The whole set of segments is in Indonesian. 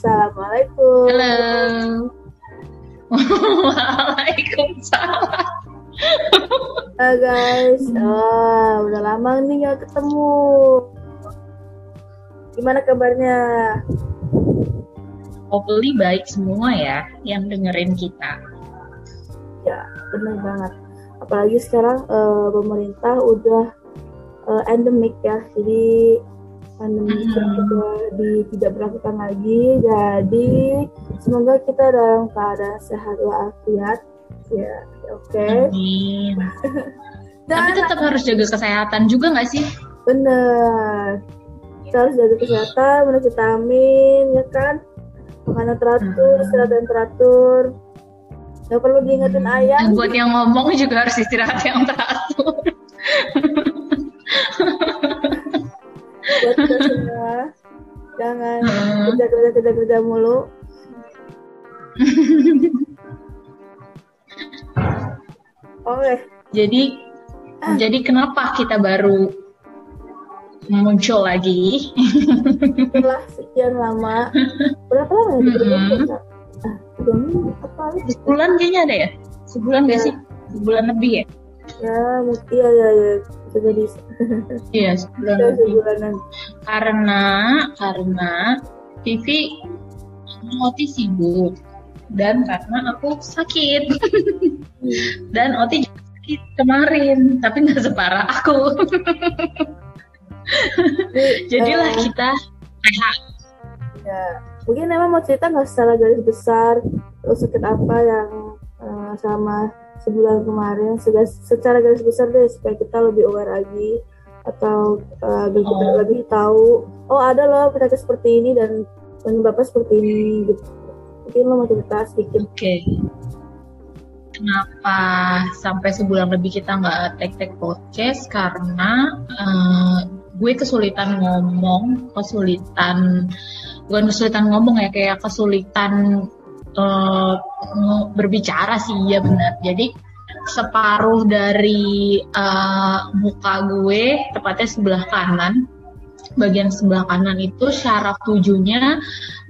Assalamualaikum. Halo. Waalaikumsalam. Halo guys, oh, udah lama nih gak ketemu. Gimana kabarnya? Hopefully baik semua ya yang dengerin kita. Ya, benar banget. Apalagi sekarang uh, pemerintah udah uh, endemik ya, jadi pandemi sudah di, tidak berlakukan lagi. Jadi semoga kita dalam keadaan sehat walafiat. Ya, oke. Okay. Tapi tetap harus jaga kesehatan juga nggak sih? Bener kita harus jaga kesehatan minum vitamin ya kan makanan teratur hmm. istirahat yang teratur nggak perlu diingetin ayam buat yang ngomong juga harus istirahat yang teratur buat kita semua jangan kerja kerja kerja kerja mulu Oke. Okay. Jadi ah. jadi kenapa kita baru muncul lagi. Setelah sekian lama, berapa lama ya? Mm-hmm. Ah, Sebulan kayaknya ada ya? Sebulan ya. sih? Sebulan lebih ya? Ya, iya ya ya bisa jadi. Iya sebulan lebih. Karena karena Vivi Oti sibuk dan karena aku sakit dan Oti juga sakit kemarin tapi nggak separah aku. Jadilah uh, kita sehat. Ya, mungkin emang mau cerita nggak secara garis besar terus sakit apa yang uh, sama sebulan kemarin secara, secara garis besar deh supaya kita lebih aware lagi atau uh, kita oh. lebih tahu oh ada loh penyakit seperti ini dan penyebabnya seperti ini gitu mungkin lo mau cerita sedikit oke okay. kenapa sampai sebulan lebih kita nggak tek tek podcast karena uh, gue kesulitan ngomong, kesulitan bukan kesulitan ngomong ya kayak kesulitan uh, berbicara sih ya benar. Jadi separuh dari uh, muka gue tepatnya sebelah kanan bagian sebelah kanan itu syaraf tujuhnya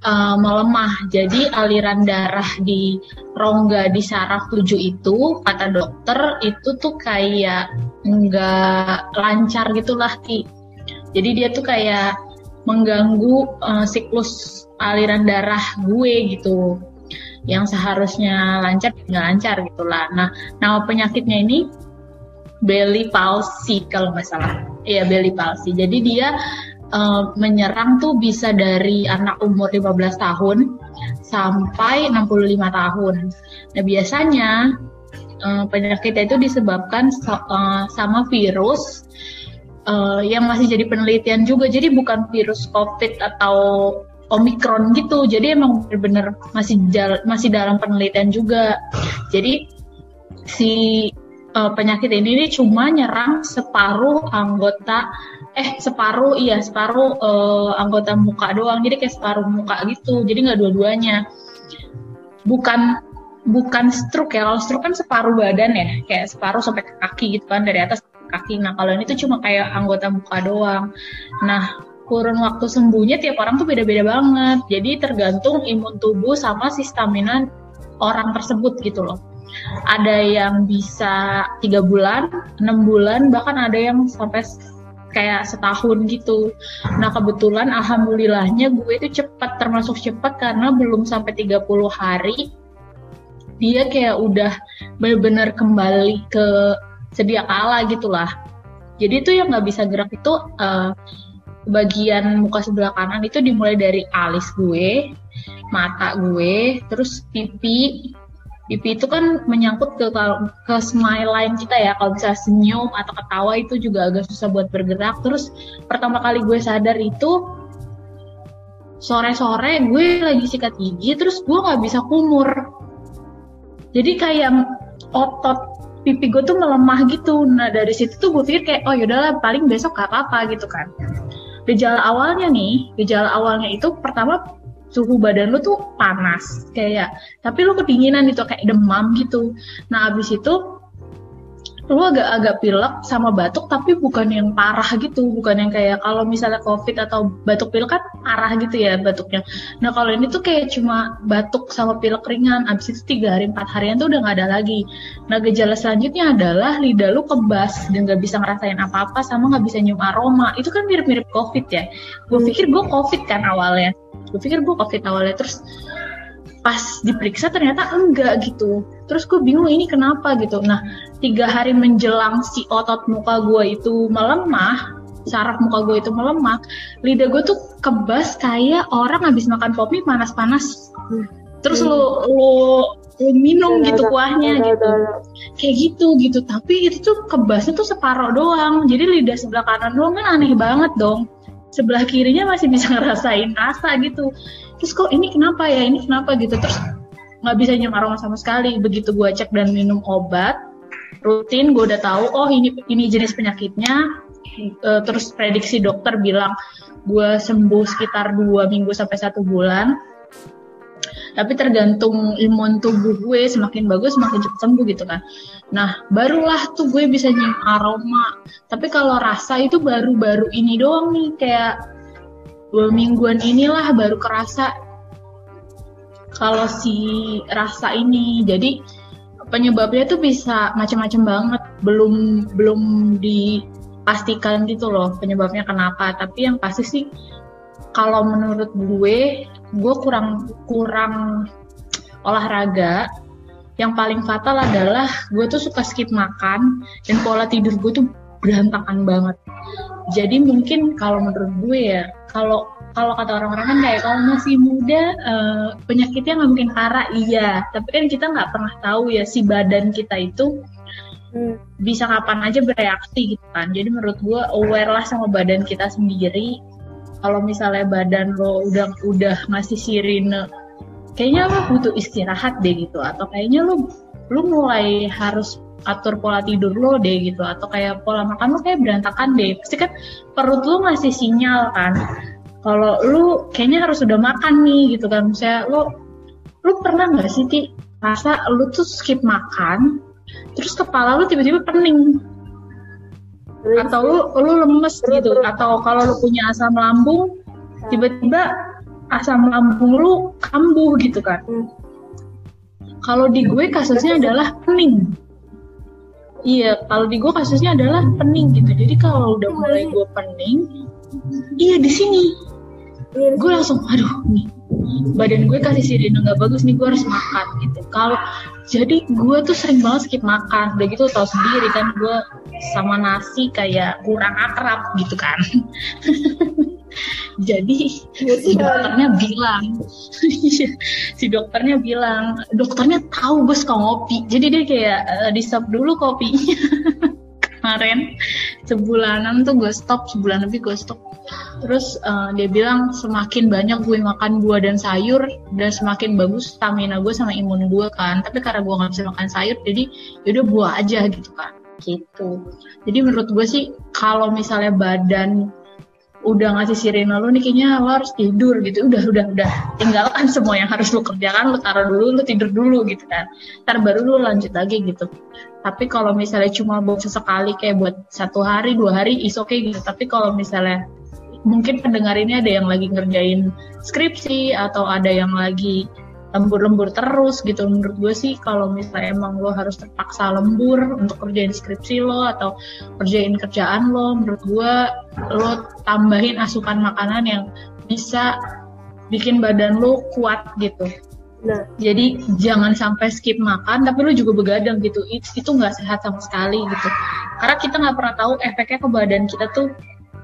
uh, melemah. Jadi aliran darah di rongga di syaraf tujuh itu kata dokter itu tuh kayak nggak lancar gitulah ki jadi dia tuh kayak mengganggu uh, siklus aliran darah gue gitu yang seharusnya lancar nggak lancar gitulah. Nah nama penyakitnya ini belly palsy kalau nggak salah. Iya belly palsy. Jadi dia uh, menyerang tuh bisa dari anak umur 15 tahun sampai 65 tahun. Nah biasanya uh, penyakitnya itu disebabkan so, uh, sama virus uh, yang masih jadi penelitian juga. Jadi bukan virus COVID atau Omikron gitu. Jadi emang benar-benar masih masih dalam penelitian juga. Jadi si uh, penyakit ini, ini cuma nyerang separuh anggota eh separuh iya separuh uh, anggota muka doang. Jadi kayak separuh muka gitu. Jadi nggak dua-duanya. Bukan bukan stroke ya. Kalau stroke kan separuh badan ya, kayak separuh sampai ke kaki gitu kan dari atas kaki. Nah kalau ini tuh cuma kayak anggota muka doang. Nah kurun waktu sembuhnya tiap orang tuh beda-beda banget. Jadi tergantung imun tubuh sama si stamina orang tersebut gitu loh. Ada yang bisa tiga bulan, enam bulan, bahkan ada yang sampai kayak setahun gitu. Nah kebetulan alhamdulillahnya gue itu cepat termasuk cepat karena belum sampai 30 hari dia kayak udah benar-benar kembali ke sedia kala gitulah jadi itu yang nggak bisa gerak itu uh, bagian muka sebelah kanan itu dimulai dari alis gue mata gue terus pipi. Pipi itu kan menyangkut ke ke smile line kita ya. Kalau bisa senyum atau ketawa itu juga agak susah buat bergerak. Terus pertama kali gue sadar itu sore-sore gue lagi sikat gigi terus gue nggak bisa kumur. Jadi kayak otot pipi gue tuh melemah gitu. Nah dari situ tuh gue pikir kayak oh yaudahlah paling besok gak apa-apa gitu kan gejala awalnya nih gejala awalnya itu pertama suhu badan lu tuh panas kayak tapi lu kedinginan itu kayak demam gitu. Nah abis itu lu agak-agak pilek sama batuk tapi bukan yang parah gitu. Bukan yang kayak kalau misalnya covid atau batuk pilek kan parah gitu ya batuknya. Nah kalau ini tuh kayak cuma batuk sama pilek ringan. Abis itu tiga hari empat harian tuh udah nggak ada lagi. Nah gejala selanjutnya adalah lidah lu kebas dan nggak bisa ngerasain apa-apa sama nggak bisa nyium aroma. Itu kan mirip-mirip covid ya. Gue pikir gue covid kan awalnya. Gue pikir gue covid awalnya. Terus pas diperiksa ternyata enggak gitu. Terus gue bingung ini kenapa gitu. Nah tiga hari menjelang si otot muka gue itu melemah saraf muka gue itu melemah lidah gue tuh kebas kayak orang habis makan kopi panas-panas. Terus lo lo lo minum gitu kuahnya gitu. kayak gitu gitu. Tapi itu tuh kebasnya tuh separoh doang. Jadi lidah sebelah kanan doang kan aneh banget dong. Sebelah kirinya masih bisa ngerasain rasa gitu. Terus kok ini kenapa ya ini kenapa gitu. Terus nggak bisa nyium aroma sama sekali. Begitu gue cek dan minum obat rutin gue udah tahu oh ini ini jenis penyakitnya. E, terus prediksi dokter bilang gue sembuh sekitar dua minggu sampai satu bulan. Tapi tergantung imun tubuh gue semakin bagus semakin cepat sembuh gitu kan. Nah barulah tuh gue bisa nyium aroma. Tapi kalau rasa itu baru-baru ini doang nih kayak dua mingguan inilah baru kerasa kalau si rasa ini. Jadi penyebabnya tuh bisa macam-macam banget. Belum belum dipastikan gitu loh penyebabnya kenapa. Tapi yang pasti sih kalau menurut gue gue kurang kurang olahraga. Yang paling fatal adalah gue tuh suka skip makan dan pola tidur gue tuh berantakan banget. Jadi mungkin kalau menurut gue ya kalau kalau kata orang-orang kan kayak kalau masih muda uh, penyakitnya nggak mungkin parah. Iya tapi kan kita nggak pernah tahu ya si badan kita itu hmm. bisa kapan aja bereaksi gitu kan. Jadi menurut gue aware lah sama badan kita sendiri. Kalau misalnya badan lo udah udah ngasih sirine kayaknya lo butuh istirahat deh gitu. Atau kayaknya lo lo mulai harus atur pola tidur lo deh gitu. Atau kayak pola makan lo kayak berantakan deh. Pasti kan perut lo ngasih sinyal kan kalau lu kayaknya harus udah makan nih gitu kan. Misalnya lo lu pernah nggak sih ti rasa lu tuh skip makan terus kepala lu tiba-tiba pening? Atau lu lu lemes gitu. atau kalau lu punya asam lambung tiba-tiba asam lambung lu kambuh gitu kan. Hmm. kalau di gue kasusnya adalah pening. Iya, kalau di gue kasusnya adalah pening gitu. Jadi kalau udah mulai gue pening, iya di sini. Iya, gue langsung, aduh nih, badan gue kasih sirine nggak bagus nih, gue harus makan gitu. Kalau jadi gue tuh sering banget skip makan, udah gitu tau sendiri kan gue sama nasi kayak kurang akrab gitu kan. jadi si dokternya bilang si dokternya bilang dokternya tahu gue suka ngopi. Jadi dia kayak uh, di stop dulu kopinya. Kemarin sebulanan tuh gue stop sebulan lebih gue stop terus uh, dia bilang semakin banyak gue makan buah dan sayur dan semakin bagus stamina gue sama imun gue kan. Tapi karena gue nggak bisa makan sayur jadi yaudah buah aja gitu kan. Gitu. Jadi menurut gue sih kalau misalnya badan udah ngasih sirine lu nih kayaknya lo harus tidur gitu. Udah udah udah. Tinggalkan semua yang harus lu kerjakan lu taruh dulu lu tidur dulu gitu kan. Ntar baru lu lanjut lagi gitu. Tapi kalau misalnya cuma buat sesekali kayak buat satu hari dua hari is okay gitu. Tapi kalau misalnya mungkin pendengar ini ada yang lagi ngerjain skripsi atau ada yang lagi lembur-lembur terus gitu menurut gue sih kalau misalnya emang lo harus terpaksa lembur untuk kerjain skripsi lo atau kerjain kerjaan lo menurut gue lo tambahin asupan makanan yang bisa bikin badan lo kuat gitu Nah. Jadi jangan sampai skip makan, tapi lo juga begadang gitu. Itu nggak sehat sama sekali gitu. Karena kita nggak pernah tahu efeknya ke badan kita tuh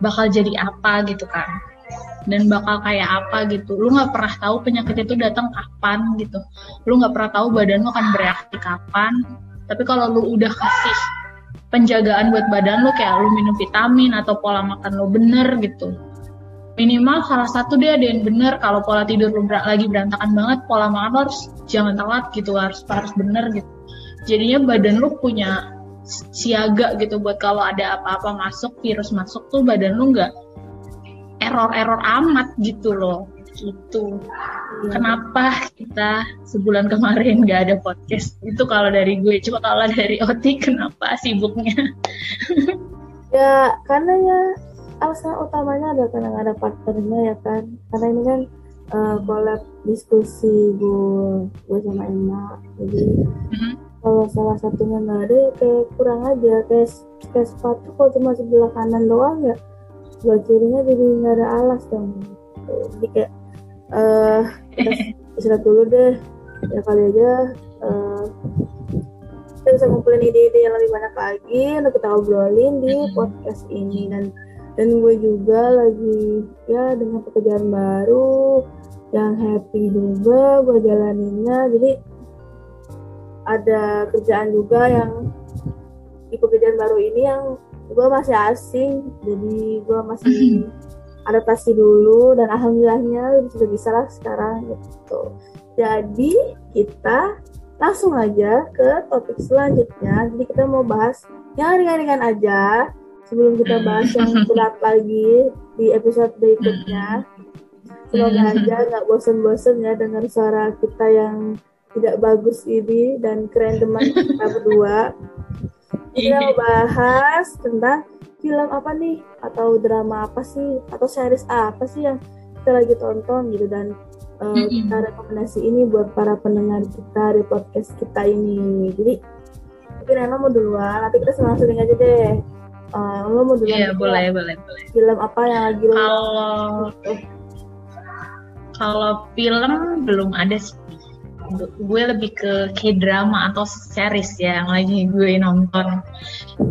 bakal jadi apa gitu kan. Dan bakal kayak apa gitu. Lu nggak pernah tahu penyakit itu datang kapan gitu. Lu nggak pernah tahu badan lu akan bereaksi kapan. Tapi kalau lu udah kasih penjagaan buat badan lu kayak lu minum vitamin atau pola makan lu bener gitu. Minimal salah satu dia ada yang bener kalau pola tidur lu ber lagi berantakan banget pola makan lu harus jangan telat gitu harus harus bener gitu. Jadinya badan lu punya siaga gitu buat kalau ada apa-apa masuk virus masuk tuh badan lu nggak error-error amat gitu loh. Gitu. Ya. kenapa kita sebulan kemarin nggak ada podcast? Itu kalau dari gue coba kalau dari Oti kenapa sibuknya? Ya karena ya alasan utamanya ada karena ada partnernya ya kan? Karena ini kan uh, collab diskusi gue gue sama Emma. Jadi mm-hmm. Kalau salah satunya nggak ada ya kayak kurang aja. Kayak kayak sepatu kalau cuma sebelah kanan doang ya sebelah kirinya jadi nggak ada alas dong. Jadi kayak uh, kita istirahat dulu deh. Ya kali aja uh, kita bisa ngumpulin ide-ide yang lebih banyak lagi untuk kita obrolin di podcast ini. Dan dan gue juga lagi ya dengan pekerjaan baru yang happy juga gue jalaninnya. Jadi ada kerjaan juga yang di pekerjaan baru ini yang gue masih asing. Jadi gue masih adaptasi dulu dan alhamdulillahnya sudah bisa lah sekarang gitu. Jadi kita langsung aja ke topik selanjutnya. Jadi kita mau bahas yang ringan-ringan aja sebelum kita bahas yang berat lagi di episode berikutnya. Semoga aja nggak bosen-bosen ya dengar suara kita yang tidak bagus ini dan keren teman kita berdua. Kita mau bahas tentang film apa nih atau drama apa sih atau series apa sih yang kita lagi tonton gitu dan uh, kita rekomendasi ini buat para pendengar kita di podcast kita ini. Jadi mungkin Emma mau duluan, nanti kita langsung aja deh Uh, lo mau dulu Iya, boleh, boleh, boleh. Film apa yang lagi lo Kalau kalau film belum ada sih. Gue lebih ke K-drama atau series ya yang lagi gue nonton.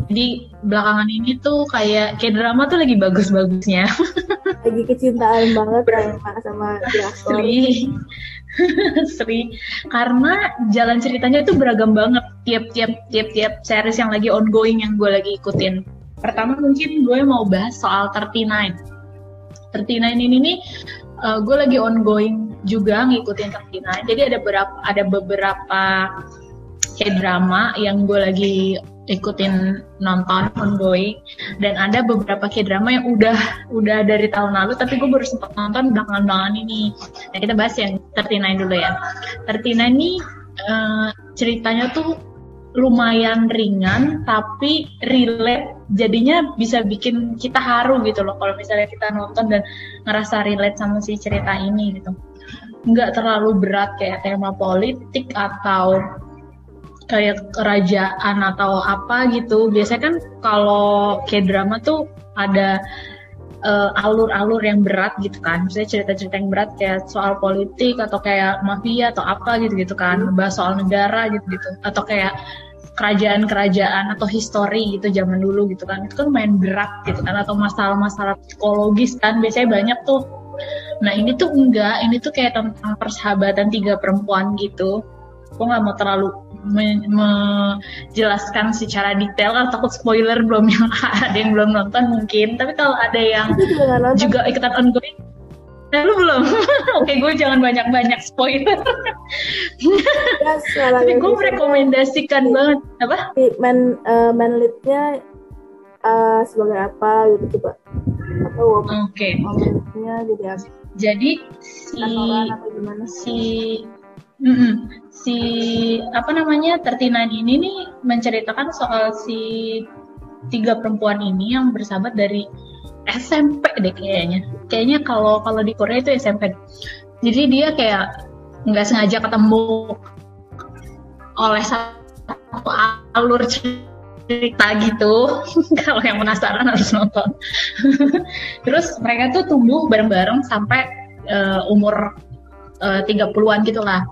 Jadi belakangan ini tuh kayak K-drama tuh lagi bagus-bagusnya. Lagi kecintaan banget ya sama drakor. Sri. Sri. Karena jalan ceritanya itu beragam banget tiap-tiap tiap-tiap series yang lagi ongoing yang gue lagi ikutin Pertama mungkin gue mau bahas soal 39. 39 ini nih uh, gue lagi ongoing juga ngikutin 39. Jadi ada beberapa ada beberapa kayak drama yang gue lagi ikutin nonton ongoing dan ada beberapa kayak drama yang udah udah dari tahun lalu tapi gue baru sempat nonton belakangan-belakangan ini. Nah kita bahas yang 39 dulu ya. 39 ini uh, ceritanya tuh lumayan ringan tapi relate jadinya bisa bikin kita haru gitu loh kalau misalnya kita nonton dan ngerasa relate sama si cerita ini gitu nggak terlalu berat kayak tema politik atau kayak kerajaan atau apa gitu. Biasanya kan kalau kayak drama tuh ada uh, alur-alur yang berat gitu kan. Misalnya cerita-cerita yang berat kayak soal politik atau kayak mafia atau apa gitu gitu kan. Bahas soal negara gitu gitu atau kayak kerajaan-kerajaan atau histori gitu zaman dulu gitu kan. Itu kan main berat gitu kan. Atau masalah-masalah psikologis kan. Biasanya banyak tuh nah ini tuh enggak ini tuh kayak tentang persahabatan tiga perempuan gitu aku nggak mau terlalu menjelaskan secara detail kan takut spoiler belum yang ada yang belum nonton mungkin tapi kalau ada yang juga ikutan ongoing Nah, lu belum? Oke, gue jangan banyak-banyak spoiler. yes, Tapi gue merekomendasikan banget. Apa? Man, uh, man lead-nya uh, sebagai apa gitu coba? Atau Oke. Okay. jadi apa? Jadi si si mm -mm, si apa namanya Tertina ini nih menceritakan soal si tiga perempuan ini yang bersahabat dari SMP deh kayaknya. Kayaknya kalau kalau di Korea itu SMP. Jadi dia kayak nggak sengaja ketemu oleh satu alur cerita gitu. kalau yang penasaran harus nonton. Terus mereka tuh tumbuh bareng-bareng sampai uh, umur uh, 30-an gitu lah.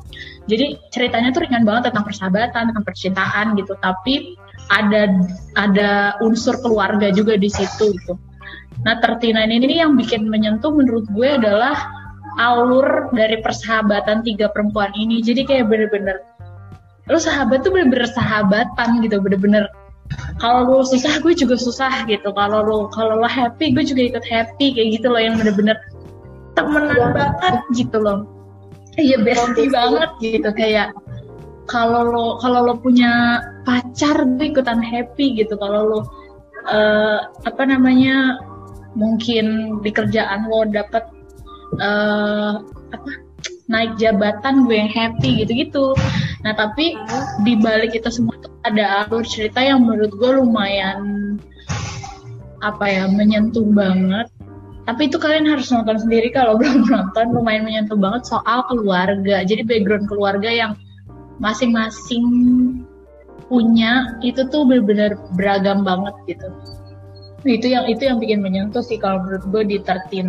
Jadi ceritanya tuh ringan banget tentang persahabatan, tentang percintaan gitu, tapi ada ada unsur keluarga juga di situ gitu. Nah, 39 ini yang bikin menyentuh menurut gue adalah alur dari persahabatan tiga perempuan ini. Jadi kayak bener-bener lu sahabat tuh bener-bener sahabatan gitu, bener-bener kalau lu susah gue juga susah gitu. Kalau lu kalau lu happy gue juga ikut happy kayak gitu loh yang bener-bener temenan ya. banget gitu loh. Iya bestie banget gitu kayak kalau lo kalau lo punya pacar gue ikutan happy gitu kalau lo uh, apa namanya mungkin di kerjaan lo dapet uh, apa naik jabatan gue yang happy gitu-gitu nah tapi di balik itu semua ada alur cerita yang menurut gue lumayan apa ya menyentuh banget. Tapi itu kalian harus nonton sendiri kalau belum nonton lumayan menyentuh banget soal keluarga. Jadi background keluarga yang masing-masing punya itu tuh benar-benar beragam banget gitu. Itu yang itu yang bikin menyentuh sih kalau menurut gue di 39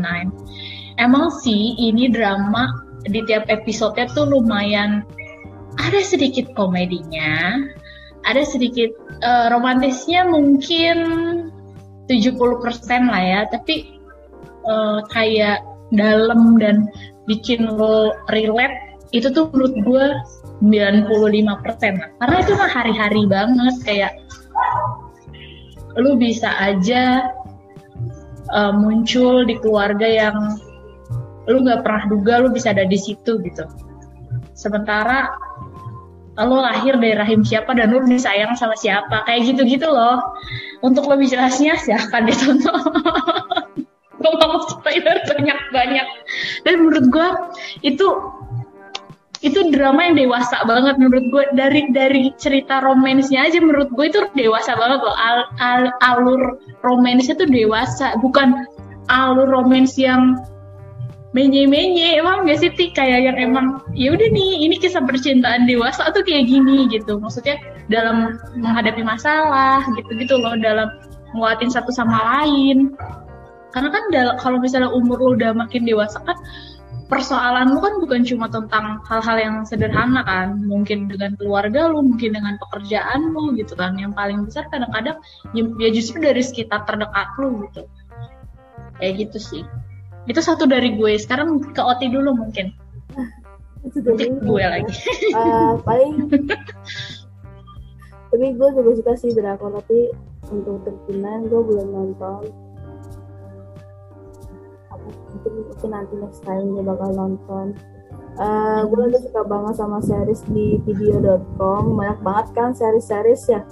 emang sih ini drama di tiap episode tuh lumayan ada sedikit komedinya ada sedikit uh, romantisnya mungkin 70% lah ya tapi uh, kayak dalam dan bikin lo relate itu tuh menurut gue 95% lah. karena itu mah hari-hari banget kayak lu bisa aja uh, muncul di keluarga yang lu nggak pernah duga lu bisa ada di situ gitu sementara lo lahir dari rahim siapa dan lu disayang sama siapa? Kayak gitu-gitu loh. Untuk lebih jelasnya silahkan ditonton. Gue mau spoiler banyak-banyak. Dan menurut gue itu itu drama yang dewasa banget menurut gue dari dari cerita romansnya aja menurut gue itu dewasa banget loh. Al, al, alur romansnya tuh dewasa. Bukan alur romans yang menye-menye emang gak sih Ti? kayak yang emang ya udah nih ini kisah percintaan dewasa tuh kayak gini gitu. Maksudnya dalam menghadapi masalah gitu-gitu loh dalam nguatin satu sama lain. Karena kan kalau misalnya umur lu udah makin dewasa kan persoalan lu kan bukan cuma tentang hal-hal yang sederhana kan. Mungkin dengan keluarga lu mungkin dengan pekerjaan lu gitu kan. Yang paling besar kadang-kadang ya, justru dari sekitar terdekat lu gitu. Kayak gitu sih itu satu dari gue. Sekarang ke Oti dulu mungkin. Itu dari gue lagi. Uh, paling tapi gue juga suka sih drakor tapi untuk terkenal gue belum nonton. Mungkin mungkin nanti next time gue bakal nonton. Uh, gue lagi suka banget sama series di video.com banyak banget kan series-series ya.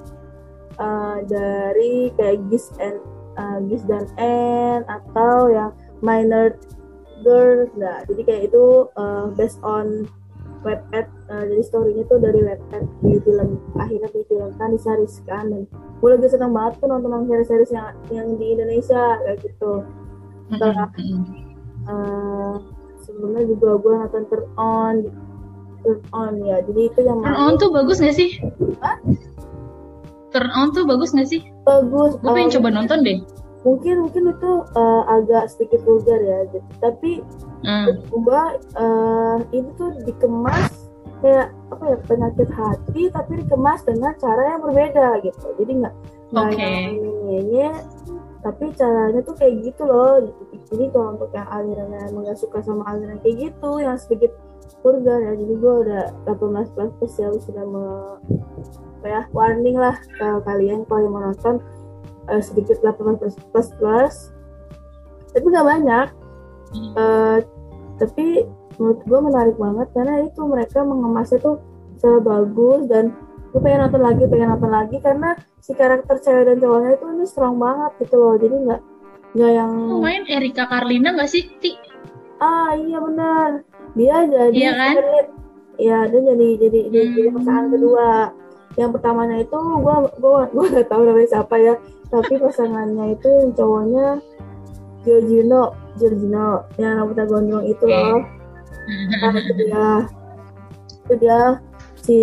Uh, dari kayak Gis and uh, Gis dan N atau yang minor girl nah jadi kayak itu uh, based on webpad uh, jadi storynya tuh dari webpad di film akhirnya difilmkan diseriskan dan gue lagi seneng banget tuh nonton series-series yang yang di Indonesia kayak gitu setelah uh, sebelumnya juga gue nonton Turn On Turn On ya jadi itu yang Turn On tuh bagus gak sih? Hah? Turn On tuh bagus gak sih? Bagus. Gue pengen um, coba nonton deh mungkin mungkin itu uh, agak sedikit vulgar ya gitu. tapi hmm. gua uh, ini tuh dikemas kayak apa ya penyakit hati tapi dikemas dengan cara yang berbeda gitu jadi nggak nggak okay. yang tapi caranya tuh kayak gitu loh jadi kalau untuk yang alirannya emang gak suka sama aliran kayak gitu yang sedikit vulgar ya jadi gue udah 18 plus plus ya sudah apa ya warning lah ke kalian kalau yang mau nonton uh, sedikit 18 plus plus plus. Tapi nggak banyak. Uh, tapi menurut gue menarik banget karena itu mereka mengemasnya tuh secara bagus dan gue pengen nonton lagi pengen nonton lagi karena si karakter cewek dan cowoknya itu ini strong banget gitu loh. Jadi nggak nggak yang oh, main Erika Karlina nggak sih Ti? ah iya benar. Dia jadi iya kan? ya dia jadi jadi hmm. jadi pasangan kedua. Yang pertamanya itu gue gue gue gak tahu namanya siapa ya tapi pasangannya itu yang cowoknya Giorgino Giorgino yang rambutnya gondrong itu loh. Nah, itu dia itu dia si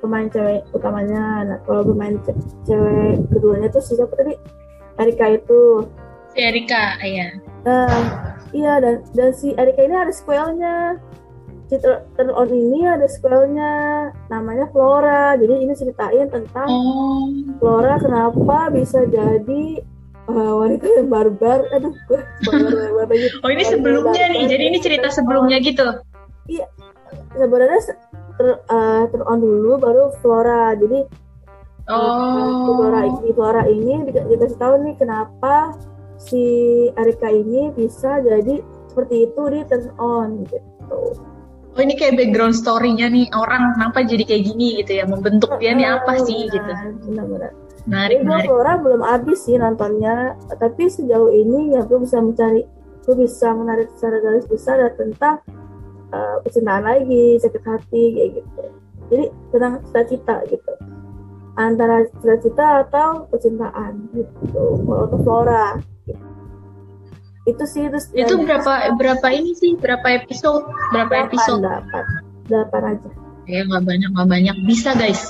pemain cewek utamanya. Nah kalau pemain ce cewek keduanya tuh si siapa tadi? Erika itu. Si Erika iya. Nah iya dan dan si Erika ini ada sequelnya Turn On ini ada sequelnya namanya Flora. Jadi ini ceritain tentang oh. Flora kenapa bisa jadi uh, wanita yang barbar. Aduh gue gitu. oh ini sebelumnya nih. Jadi ini cerita sebelumnya gitu? Iya. Sebenarnya ter, uh, Turn On dulu baru Flora. Jadi oh. Flora ini Flora ini dikasih tahu nih kenapa si Erika ini bisa jadi seperti itu di Turn On gitu oh ini kayak background story-nya nih orang kenapa jadi kayak gini gitu ya membentuk dia nih apa sih gitu. benar-benar. Menarik menarik. Flora belum habis sih nontonnya tapi sejauh ini ya gue bisa mencari gue bisa menarik secara garis besar dan tentang uh, percintaan lagi sakit hati kayak gitu. Jadi tentang cita-cita gitu. Antara cita-cita atau percintaan gitu kalau untuk Flora gitu. Itu sih terus itu berapa berapa ini sih? Berapa episode? Berapa 8, episode? delapan. Delapan aja. Ya nggak banyak nggak banyak. Bisa guys.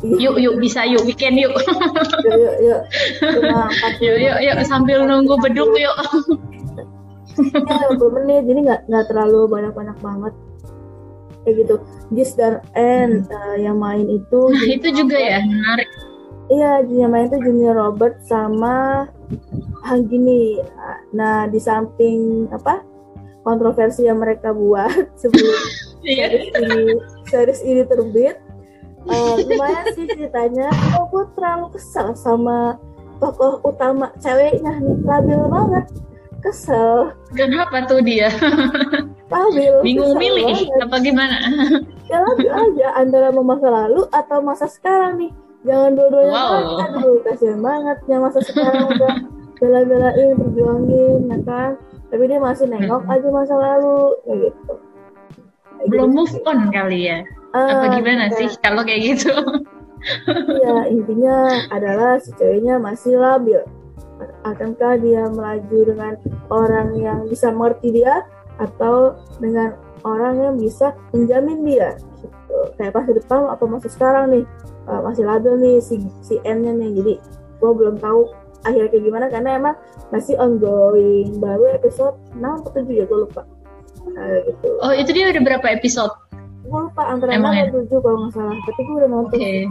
Iya. yuk yuk bisa. Yuk weekend yuk. Yuk yuk yuk. Yuk yuk yuk. Sambil nunggu beduk yuk. Ya 20 menit. Jadi nggak nggak terlalu banyak banyak banget. Kayak gitu. Gis dan N hmm. uh, yang main itu nah itu juga ya menarik iya yang main itu Junior Robert sama Hang Gini nah di samping apa kontroversi yang mereka buat sebelum yeah. series ini series ini terbit uh, lumayan sih ceritanya. Oh gue terlalu kesal sama tokoh utama ceweknya nih. Labil banget. Kesel. Kenapa tuh dia? Labil. Bingung milih apa gimana? Ya labil aja antara masa lalu atau masa sekarang nih jangan dua-duanya wow. aduh kasihan banget yang masa sekarang udah bela-belain berjuangin ya kan tapi dia masih nengok hmm. aja masa lalu kayak gitu kayak belum gitu. move on kali ya uh, apa gimana ya. sih kalau kayak gitu ya intinya adalah si ceweknya masih labil akankah dia melaju dengan orang yang bisa mengerti dia atau dengan orang yang bisa menjamin dia gitu. Kayak pas di depan atau masih sekarang nih uh, masih labil nih si si N nya nih. Jadi gue belum tahu akhirnya kayak gimana karena emang masih ongoing. Baru episode 6 atau 7 ya gue lupa. Nah, gitu. oh itu dia udah berapa episode? Gue lupa antara 6 atau 7 kalau nggak salah. Tapi gue udah nonton okay.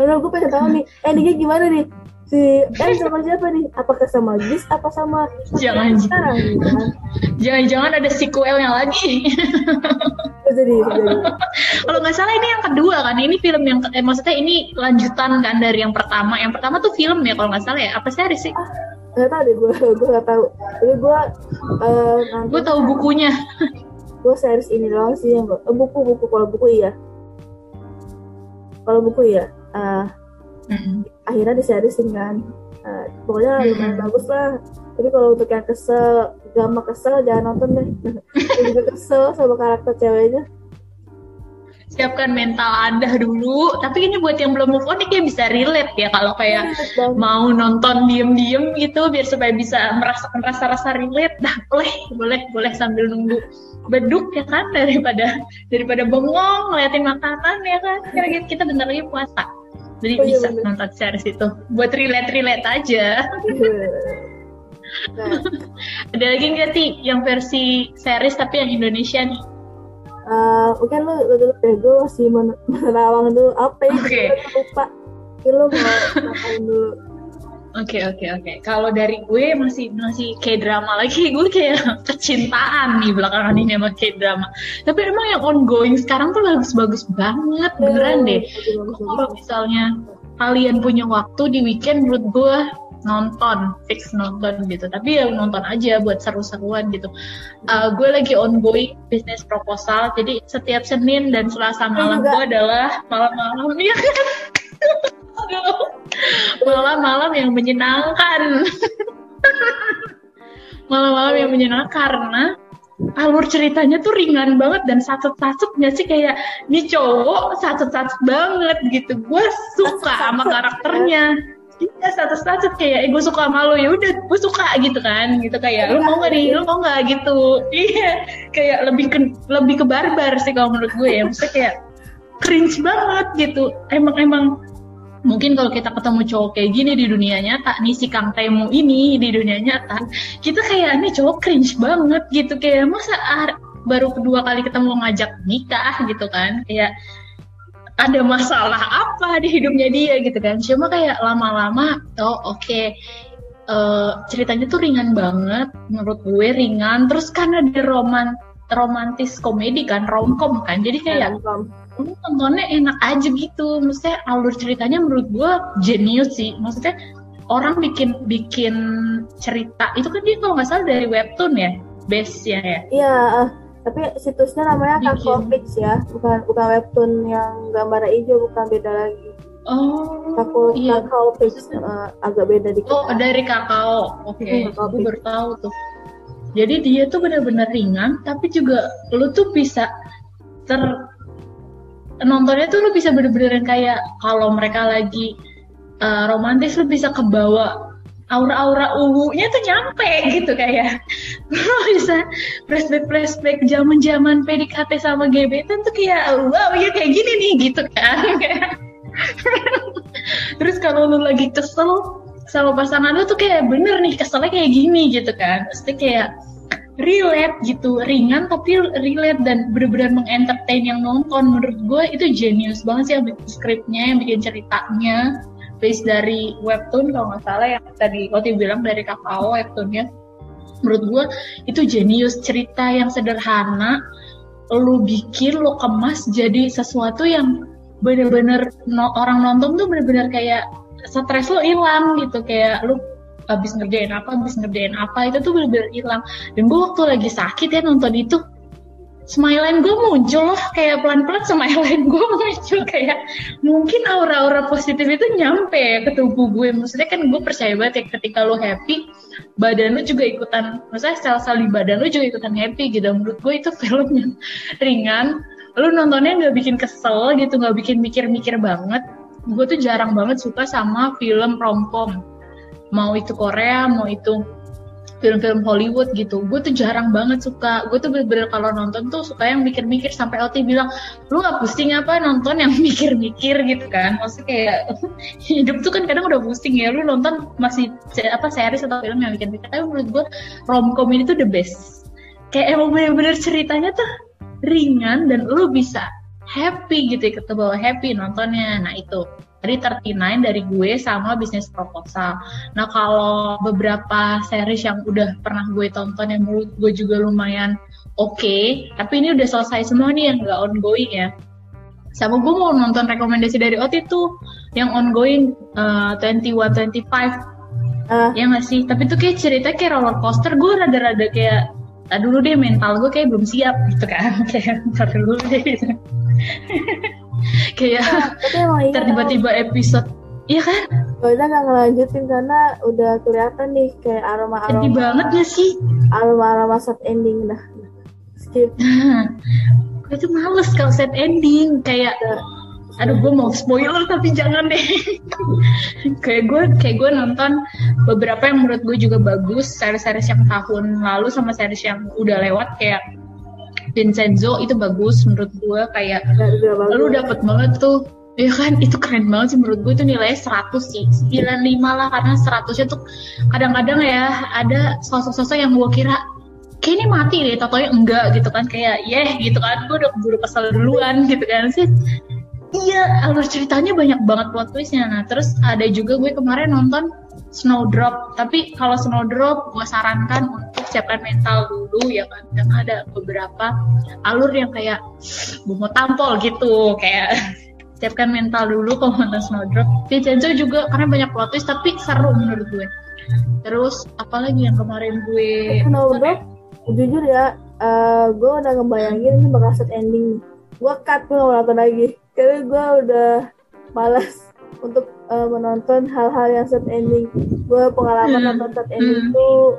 Lalu gue pengen tahu nih, eh ini gimana nih? Si eh sama siapa nih? Apakah sama Gis apa sama jangan sekarang gitu? Jangan-jangan ada sequelnya lagi. jadi, Kalau nggak salah ini yang kedua kan? Ini film yang eh, maksudnya ini lanjutan kan dari yang pertama. Yang pertama tuh film ya kalau nggak salah ya. Apa series sih? Ah, gak tau deh gue gue gak tahu. Tapi gue uh, gue tahu bukunya. gue series ini doang sih yang gue uh, buku buku kalau buku iya. Kalau buku iya. Uh, mm-hmm. akhirnya diseriusin kan. Uh, pokoknya mm-hmm. lumayan bagus lah. Tapi kalau untuk yang kesel gampang kesel jangan nonton deh. Juga kesel sama karakter ceweknya. Siapkan mental anda dulu. Tapi ini buat yang belum move on ini kayak bisa relate ya. Kalau kayak ya, mau nonton diem-diem gitu biar supaya bisa merasakan rasa-rasa relate. Nah boleh boleh boleh sambil nunggu beduk ya kan daripada daripada bengong ngeliatin makanan ya kan. Kita kita bentar lagi puasa jadi oh, iya, bisa bener. nonton series itu buat relate relate aja nah. ada lagi nggak sih yang versi series tapi yang Indonesia nih Uh, mungkin lu, lu dulu deh, gue masih menerawang dulu apa ya, okay. lupa. Lu mau ngapain dulu. Oke okay, oke okay, oke. Okay. Kalau dari gue masih masih kayak drama lagi. Gue kayak kecintaan nih belakangan ini sama kayak drama. Tapi emang yang ongoing sekarang tuh bagus-bagus banget beneran deh. Kalau misalnya kalian punya waktu di weekend menurut gue nonton fix nonton gitu tapi ya nonton aja buat seru-seruan gitu uh, gue lagi ongoing bisnis proposal jadi setiap Senin dan Selasa malam gue adalah malam-malam ya malam-malam yang menyenangkan. Malam-malam yang menyenangkan karena alur ceritanya tuh ringan banget dan satu-satunya sih kayak ini cowok satu-satu banget gitu. Gue suka sama karakternya. Iya satu kayak eh, gue suka sama lo ya udah gue suka gitu kan. Gitu kayak lo mau gak nih? Lo mau gak gitu. Iya kayak lebih ke lebih ke barbar sih kalau menurut gue ya. Maksudnya kayak cringe banget gitu. Emang emang mungkin kalau kita ketemu cowok kayak gini di dunia nyata nih si Kang Temu ini di dunia nyata kita kayak ini cowok cringe banget gitu. Kayak masa ah, baru kedua kali ketemu ngajak nikah gitu kan. Kayak ada masalah apa di hidupnya dia gitu kan. Cuma kayak lama-lama oh oke okay. uh, eh, ceritanya tuh ringan banget menurut gue ringan. Terus karena di roman romantis komedi kan romcom kan. Jadi kayak lu nontonnya enak aja gitu maksudnya alur ceritanya menurut gue jenius sih maksudnya orang bikin bikin cerita itu kan dia kalau nggak salah dari webtoon ya base ya ya iya uh, tapi situsnya namanya Kakofix ya bukan bukan webtoon yang gambar hijau bukan beda lagi Oh, Kakao, iya. kakao pix uh, agak beda dikit. Oh, dari kakao. Oke, okay. Hmm, aku baru tahu tuh. jadi dia tuh bener-bener ringan tapi juga lu tuh bisa ter nontonnya tuh lu bisa bener-bener kayak kalau mereka lagi uh, romantis lu bisa kebawa aura-aura ungunya tuh nyampe gitu kayak. Lu bisa flashback flashback zaman zaman PDKT sama gebetan tuh kayak wow ya kayak gini nih gitu kan. Terus kalau lu lagi kesel sama pasangan lu tuh kayak bener nih keselnya kayak gini gitu kan. Pasti kayak relate gitu ringan tapi relate dan benar-benar mengentertain yang nonton. Menurut gue itu genius banget sih yang bikin skripnya yang bikin ceritanya based dari webtoon kalau nggak salah yang tadi Oti bilang dari kakao webtoonnya menurut gue itu genius cerita yang sederhana lu bikin lu kemas jadi sesuatu yang bener-bener no, orang nonton tuh bener-bener kayak stres lo hilang gitu kayak lu habis ngerjain apa habis ngerjain apa itu tuh bener-bener hilang. Dan gue waktu lagi sakit ya nonton itu smile gue muncul loh kayak pelan-pelan smile gue muncul kayak mungkin aura-aura positif itu nyampe ke tubuh gue. Maksudnya kan gue percaya banget ya ketika lo happy badan lo juga ikutan maksudnya sel-sel di badan lo juga ikutan happy gitu. Menurut gue itu film yang ringan. Lo nontonnya nggak bikin kesel gitu nggak bikin mikir-mikir banget. Gue tuh jarang banget suka sama film romcom mau itu Korea mau itu film-film Hollywood gitu. Gue tuh jarang banget suka. Gue tuh bener-bener kalau nonton tuh suka yang mikir-mikir sampai Oti bilang lu nggak pusing apa nonton yang mikir-mikir? gitu kan. Maksudnya kayak hidup tuh kan kadang udah pusing ya. Lu nonton masih apa series atau film yang mikir-mikir. Tapi menurut gue romcom ini tuh the best. Kayak emang bener-bener ceritanya tuh ringan dan lu bisa happy gitu ya bawa happy nontonnya. Nah itu Tadi 39 dari gue sama bisnis proposal. Nah kalau beberapa series yang udah pernah gue tonton yang menurut gue juga lumayan oke, okay, tapi ini udah selesai semua nih yang gak ongoing ya. Sama gue mau nonton rekomendasi dari Oti tuh yang ongoing uh, 21 25 uh. ya gak sih? Tapi tuh kayak cerita kayak roller coaster, gue rada-rada kayak tak dulu deh mental gue kayak belum siap gitu kan kayak ntar dulu deh gitu kayak ya, tiba-tiba episode Iya kan? Gue udah gak ngelanjutin karena udah kelihatan nih kayak aroma aroma. Sedih banget gak sih? Aroma aroma set ending dah. Skip. gue tuh males kalau set ending kayak. Ya. Aduh gue mau spoiler tapi jangan deh. kayak gue kayak gue nonton beberapa yang menurut gue juga bagus series-series yang tahun lalu sama series yang udah lewat kayak Vincenzo itu bagus menurut gue kayak ya, lu dapet banget tuh Ya kan itu keren banget sih menurut gue itu nilainya 100 sih 95 lah karena 100 nya tuh kadang-kadang ya ada sosok-sosok yang gue kira kayak ini mati deh totonya enggak gitu kan kayak yeh gitu kan gue udah buru kesel duluan gitu kan sih. Iya alur ceritanya banyak banget plot twistnya. Nah terus ada juga gue kemarin nonton Snowdrop tapi kalau Snowdrop gue sarankan untuk siapkan mental dulu ya kan. Karena ada beberapa alur yang kayak gue mau tampol gitu kayak siapkan mental dulu kalau nonton Snowdrop Vincenzo juga karena banyak plot twist tapi seru menurut gue. Terus apalagi yang kemarin gue Snowdrop jujur ya uh, gue udah ngebayangin ini bakal set ending. Gue cut gue nonton lagi. Karena gue udah malas untuk uh, menonton hal-hal yang set ending. Gue pengalaman hmm. nonton set ending hmm. tuh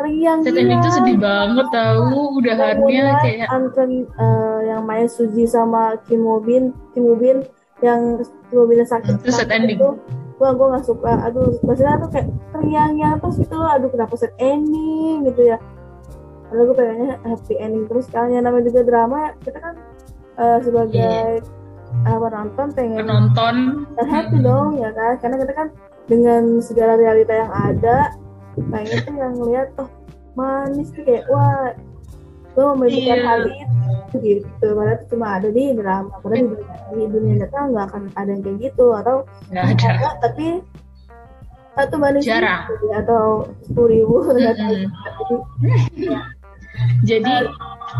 riang set ending tuh sedih banget tau udahannya kayak Anton uh, yang main Suji sama Kim Woo-bin Kim Woo-bin yang Kim Woo-bin sakit itu set ending. itu gue gue gak suka. Aduh maksudnya tuh kayak teriang-yang terus gitu loh aduh kenapa set ending gitu ya? Lalu gue pengennya happy ending terus kan. Yang namanya juga drama kita kan uh, sebagai yeah uh, penonton pengen penonton. happy hmm. dong ya kan? Karena kita kan dengan segala realita yang ada pengen tuh yang lihat oh manis tuh kayak wah gue memberikan yeah. hal itu gitu. Padahal itu cuma ada di drama. Padahal di, di dunia nyata nggak akan ada yang kayak gitu. Atau nggak ada. ada tapi satu manis jarang. gitu, atau sepuluh ribu. Jadi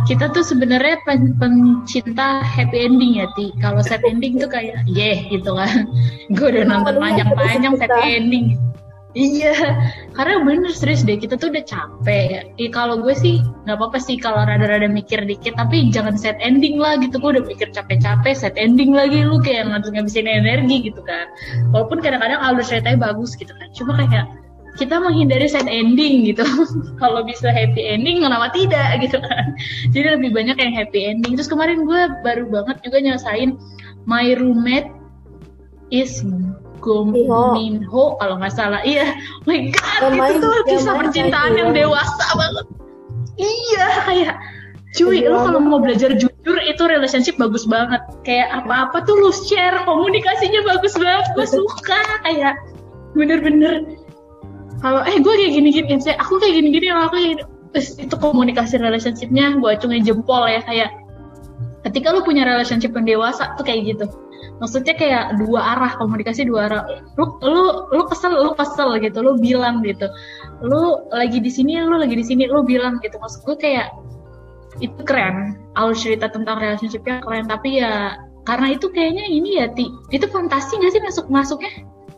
kita tuh sebenarnya pen pencinta happy ending ya ti. Kalau sad ending tuh kayak yeah gitu kan. Gue udah nonton panjang-panjang happy ending iya karena bener serius deh kita tuh udah capek ya. Eh, kalau gue sih nggak apa-apa sih kalau rada-rada mikir dikit tapi jangan set ending lah gitu. Gue udah mikir capek-capek set ending lagi. Lu kayak langsung ngabisin energi gitu kan. Walaupun kadang-kadang alur ceritanya bagus gitu kan. Cuma kayak kita menghindari sad ending gitu. Kalau bisa happy ending kenapa tidak gitu kan. Jadi lebih banyak yang happy ending. Terus kemarin gue baru banget juga nyelesain my roommate is Go Minho kalau nggak salah. Iya oh my god itu tuh kisah percintaan yang dewasa banget. Iya kayak cuy lo kalau mau belajar jujur itu relationship bagus banget. Kayak apa-apa tuh lu share komunikasinya bagus banget gue suka kayak bener-bener. Kalau eh gue kayak gini gini saya aku kayak gini gini aku kayak gini. Terus, itu komunikasi relationshipnya gue acungin jempol ya kayak ketika lu punya relationship yang dewasa tuh kayak gitu maksudnya kayak dua arah komunikasi dua arah lu lu lu kesel lu kesel gitu lu bilang gitu lu lagi di sini lu lagi di sini lu bilang gitu maksud gue kayak itu keren alur cerita tentang relationshipnya keren tapi ya karena itu kayaknya ini ya ti itu fantasi gak sih masuk masuknya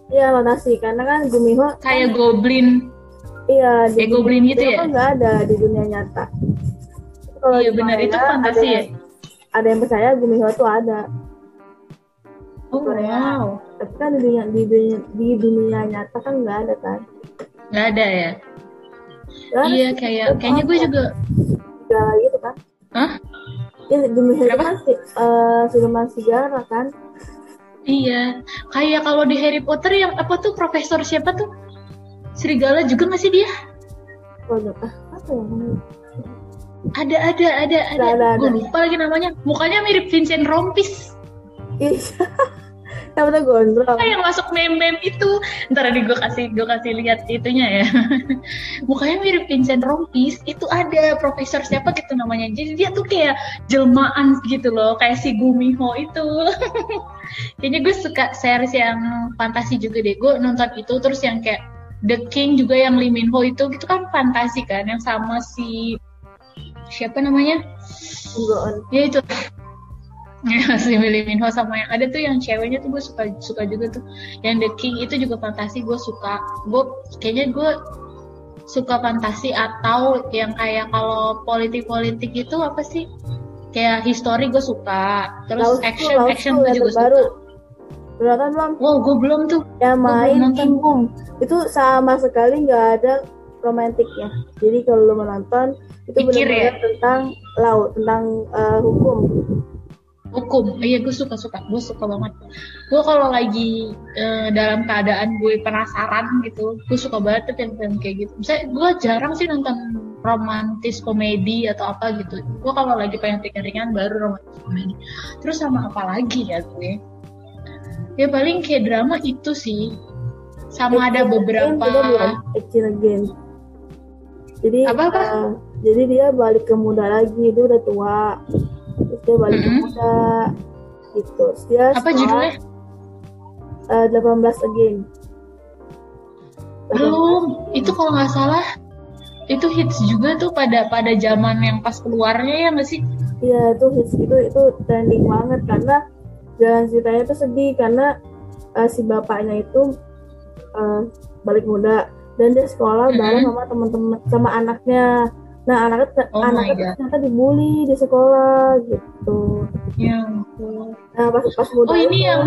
Iya fantasi karena kan Gumiho kayak kan, goblin. Iya, di kayak goblin gitu ya. Kan nggak ada di dunia nyata. Kalau iya benar itu fantasi ada, ya. Ada yang percaya Gumiho tuh ada. Oh wow. Tapi kan di dunia di dunia, di dunia nyata kan nggak ada kan. Nggak ada ya. Iya kayak kayaknya gue juga. Segala gitu kan. Hah? Ya Gumiho itu kan uh, Sigara kan Iya, kayak kalau di Harry Potter yang apa tuh profesor siapa tuh? Serigala juga nggak sih dia? Oh, apa? Apa yang ada ada ada ada, ada, ada. gue lupa lagi namanya mukanya mirip Vincent Rompis iya Siapa gondrong? yang masuk meme-meme itu. Ntar di gue kasih gue kasih lihat itunya ya. Mukanya mirip Vincent Rompis. Itu ada profesor siapa gitu namanya. Jadi dia tuh kayak jelmaan gitu loh, kayak si Gumiho itu. Kayaknya gue suka series yang fantasi juga deh. Gue nonton itu terus yang kayak The King juga yang Lee Min Ho itu gitu kan fantasi kan yang sama si siapa namanya? Ya itu si Millie Minho sama yang ada tuh yang ceweknya tuh gue suka suka juga tuh yang The King itu juga fantasi gue suka gue kayaknya gue suka fantasi atau yang kayak kalau politik-politik itu apa sih kayak history gue suka terus Lalu action itu, action gue juga baru. suka Beratan belum? Wow, gue belum tuh. Yang main Boom. Itu sama sekali nggak ada romantiknya. Jadi kalau lo menonton itu benar-benar ya? tentang laut, tentang uh, hukum hukum. Iya gue suka suka. Gue suka banget. Gue kalau lagi uh, dalam keadaan gue penasaran gitu gue suka banget tuh film-film kayak gitu. Misalnya gue jarang sih nonton romantis komedi atau apa gitu. Gue kalau lagi pengen ringan baru romantis komedi. Terus sama apa lagi ya gue? Ya paling kayak drama itu sih. Sama ada beberapa again jadi apa, apa? Uh, jadi dia balik ke muda lagi dia udah tua terus dia balik mm -hmm. muda gitu. Dia apa judulnya? uh, 18 again. Belum. Itu kalau nggak salah itu hits juga tuh pada pada zaman yang pas keluarnya ya nggak sih? Iya itu hits itu itu trending banget karena jalan ceritanya tuh sedih karena uh, si bapaknya itu uh, balik muda dan dia sekolah mm -hmm. bareng sama teman-teman sama anaknya Nah anaknya oh anaknya ternyata dibully di sekolah gitu. Ya. Nah pas pas muda. Oh ini itu, yang.